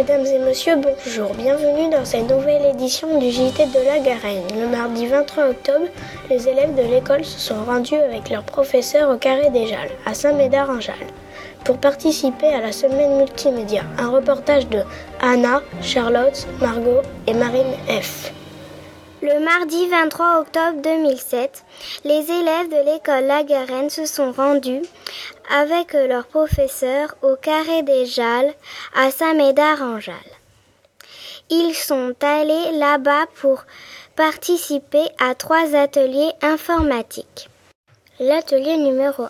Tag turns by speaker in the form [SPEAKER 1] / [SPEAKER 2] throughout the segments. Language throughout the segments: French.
[SPEAKER 1] Mesdames et messieurs, bonjour. Bienvenue dans cette nouvelle édition du JT de la Garenne. Le mardi 23 octobre, les élèves de l'école se sont rendus avec leurs professeurs au Carré des Jalles, à Saint-Médard-en-Jalles, pour participer à la semaine multimédia. Un reportage de Anna, Charlotte, Margot et Marine F.
[SPEAKER 2] Le mardi 23 octobre 2007, les élèves de l'école La Garenne se sont rendus avec leurs professeurs au Carré des Jalles à Saint-Médard-en-Jalles. Ils sont allés là-bas pour participer à trois ateliers informatiques. L'atelier numéro 1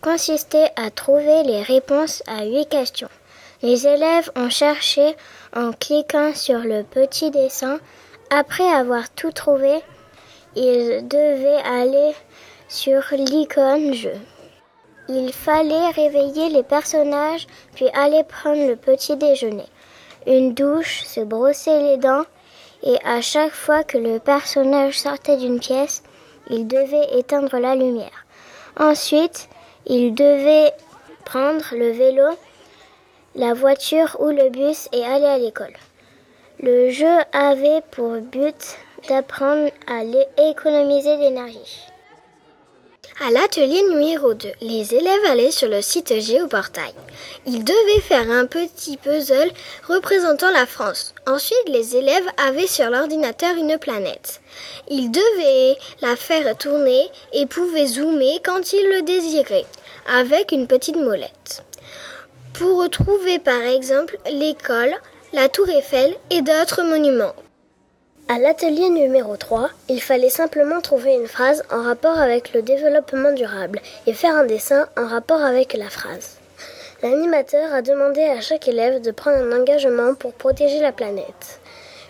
[SPEAKER 2] consistait à trouver les réponses à huit questions. Les élèves ont cherché en cliquant sur le petit dessin après avoir tout trouvé, ils devaient aller sur l'icône jeu. Il fallait réveiller les personnages, puis aller prendre le petit déjeuner, une douche, se brosser les dents, et à chaque fois que le personnage sortait d'une pièce, il devait éteindre la lumière. Ensuite, il devait prendre le vélo, la voiture ou le bus et aller à l'école. Le jeu avait pour but d'apprendre à économiser l'énergie. À l'atelier numéro 2, les élèves allaient sur le site Géoportail. Ils devaient faire un petit puzzle représentant la France. Ensuite, les élèves avaient sur l'ordinateur une planète. Ils devaient la faire tourner et pouvaient zoomer quand ils le désiraient, avec une petite molette. Pour retrouver par exemple l'école, la tour Eiffel et d'autres monuments. À l'atelier numéro 3, il fallait simplement trouver une phrase en rapport avec le développement durable et faire un dessin en rapport avec la phrase. L'animateur a demandé à chaque élève de prendre un engagement pour protéger la planète.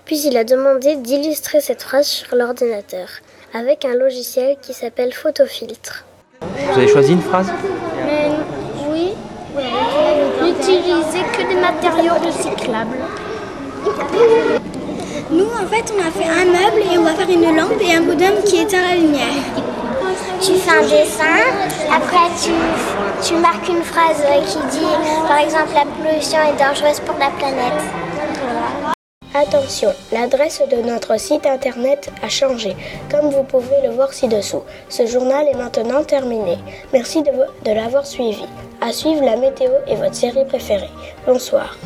[SPEAKER 2] Puis il a demandé d'illustrer cette phrase sur l'ordinateur avec un logiciel qui s'appelle Photofiltre.
[SPEAKER 3] Vous avez choisi une phrase
[SPEAKER 4] Oui, n'utilisez que des matériaux recyclables.
[SPEAKER 5] Nous, en fait, on a fait un meuble et on va faire une lampe et un bonhomme qui éteint la lumière.
[SPEAKER 2] Tu fais un dessin, après tu, tu marques une phrase qui dit, par exemple, la pollution est dangereuse pour la planète.
[SPEAKER 1] Attention, l'adresse de notre site internet a changé, comme vous pouvez le voir ci-dessous. Ce journal est maintenant terminé. Merci de, l'avoir suivi. À suivre la météo et votre série préférée. Bonsoir.